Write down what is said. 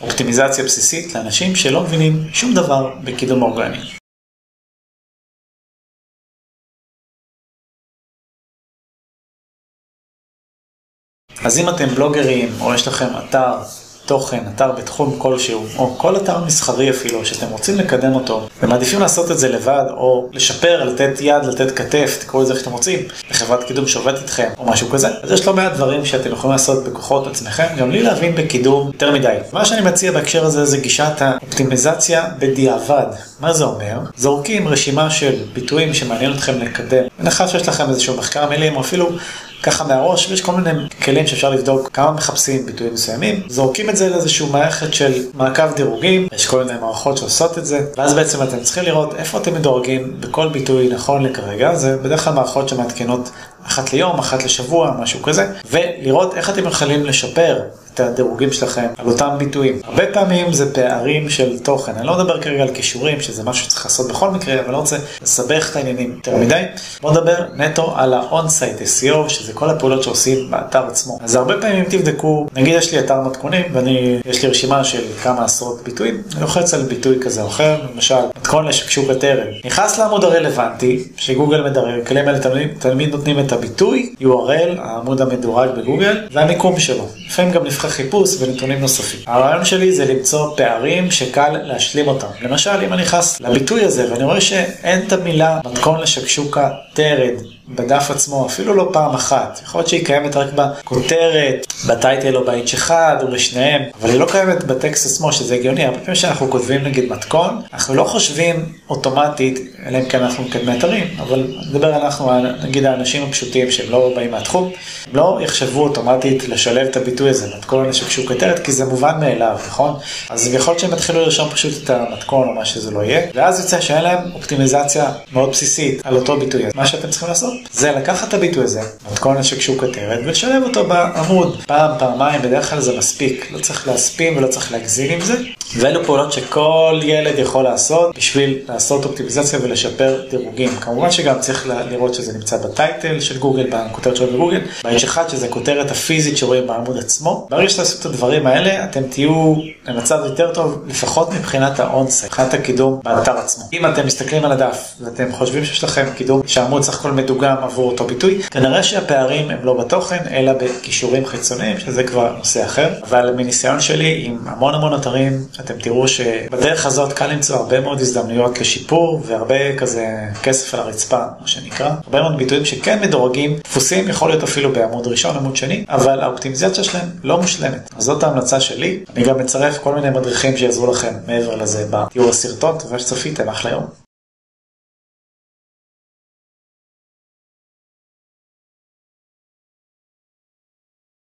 אופטימיזציה בסיסית לאנשים שלא מבינים שום דבר בקידום אורגני. אז אם אתם בלוגרים או יש לכם אתר תוכן, אתר בתחום כלשהו, או כל אתר מסחרי אפילו, שאתם רוצים לקדם אותו, ומעדיפים לעשות את זה לבד, או לשפר, לתת יד, לתת כתף, תקראו לזה איך שאתם רוצים, לחברת קידום שעובדת איתכם, או משהו כזה, אז יש לא מעט דברים שאתם יכולים לעשות בכוחות עצמכם, גם בלי להבין בקידום יותר מדי. מה שאני מציע בהקשר הזה זה גישת האופטימיזציה בדיעבד. מה זה אומר? זורקים רשימה של ביטויים שמעניין אתכם לקדם. בהנחה שיש לכם איזשהו מחקר מילים, או אפילו ככה מהראש, ויש כל מיני כלים שאפשר לבדוק כמה מחפשים ביטויים מסוימים, זורקים את זה לאיזושהי מערכת של מעקב דירוגים, יש כל מיני מערכות שעושות את זה, ואז בעצם אתם צריכים לראות איפה אתם מדורגים בכל ביטוי נכון לכרגע, זה בדרך כלל מערכות שמעדכנות אחת ליום, אחת לשבוע, משהו כזה, ולראות איך אתם יכולים לשפר את הדירוגים שלכם על אותם ביטויים. הרבה פעמים זה פערים של תוכן, אני לא מדבר כרגע על כישורים, שזה משהו שצריך לעשות בכל מקרה, אבל לא רוצה לסבך את העניינים יותר מדי. בוא נדבר נטו על ה-on-site SEO, שזה כל הפעולות שעושים באתר עצמו. אז הרבה פעמים תבדקו, נגיד יש לי אתר מתכונים, ואני, יש לי רשימה של כמה עשרות ביטויים, אני לוחץ על ביטוי כזה או אחר, למשל, מתכון לשקשוק הטרם. נכנס לעמוד הרלוונטי, שגוגל מדרג, כלים האלה תמיד, תמיד נותנים את הביטוי, URL, העמוד המדורג בגוגל, והמיקום שלו. לפעמים גם נבחר חיפוש ונתונים נוספים. הרעיון שלי זה למצוא פערים שקל להשלים אותם. למשל, אם אני נכנס לביטוי הזה ואני רואה שאין את המילה מתכון לשקשוקה תרד בדף עצמו, אפילו לא פעם אחת. יכול להיות שהיא קיימת רק בכותרת, בטייטל או ב-H1 או בשניהם, אבל היא לא קיימת בטקסט עצמו, שזה הגיוני. הרבה פעמים כשאנחנו כותבים נגיד מתכון, אנחנו לא חושבים אוטומטית, אלא אם כן אנחנו מקדמי אתרים, אבל נדבר אנחנו, נגיד האנשים הפשוטים שהם לא באים מהתחום, הם לא יחשבו אוטומטית לשלב את הביטוי הזה, מתכון לשקשוק כותרת, כי זה מובן מאליו, נכון? אז יכול להיות שהם יתחילו לרשום פשוט את המתכון או מה שזה לא יהיה, ואז יוצא שאין להם אופטימיזציה מאוד בסיסית על אותו ביטוי. מה שאתם צריכים לעשות זה לקחת את הביטוי הזה, מתכון לשקשוק כותרת, ולשלב אותו בעמוד. פעם, פעמיים, בדרך כלל זה מספיק. לא צריך להספים ולא צריך להגזים עם זה. ואלו פעולות שכל ילד יכול לעשות בשביל לעשות אופטימיזציה ולשפר דירוגים. כמובן שגם צריך לראות שזה נמצא בטייטל של גוגל, בכותרת שלו בגוגל, ב-H1 שזה כותרת הפיזית שרואים בעמוד עצמו. ברגע שתעשו את הדברים האלה, אתם תהיו במצב יותר טוב, לפחות מבחינת האונסט, מבחינת הקידום באתר עצמו. אם אתם מסתכלים על הדף ואתם חושבים שיש לכם קידום שהעמוד סך הכל מדוגם עבור אותו ביטוי, כנראה שהפערים הם לא בתוכן, אלא בכישורים חיצוניים, שזה כבר נושא אחר. אבל מניסיון שלי עם המון המון אתרים, אתם תראו שבדרך הזאת קל למצוא הרבה מאוד הזדמנויות לשיפור והרבה כזה כסף על הרצפה, מה שנקרא. הרבה מאוד ביטויים שכן מדורגים, דפוסים יכול להיות אפילו בעמוד ראשון, עמוד שני, אבל האופטימיזציה שלהם לא מושלמת. אז זאת ההמלצה שלי. אני גם מצרף כל מיני מדריכים שיעזרו לכם מעבר לזה בתיאור הסרטון. תודה שצפיתם, אחלה יום.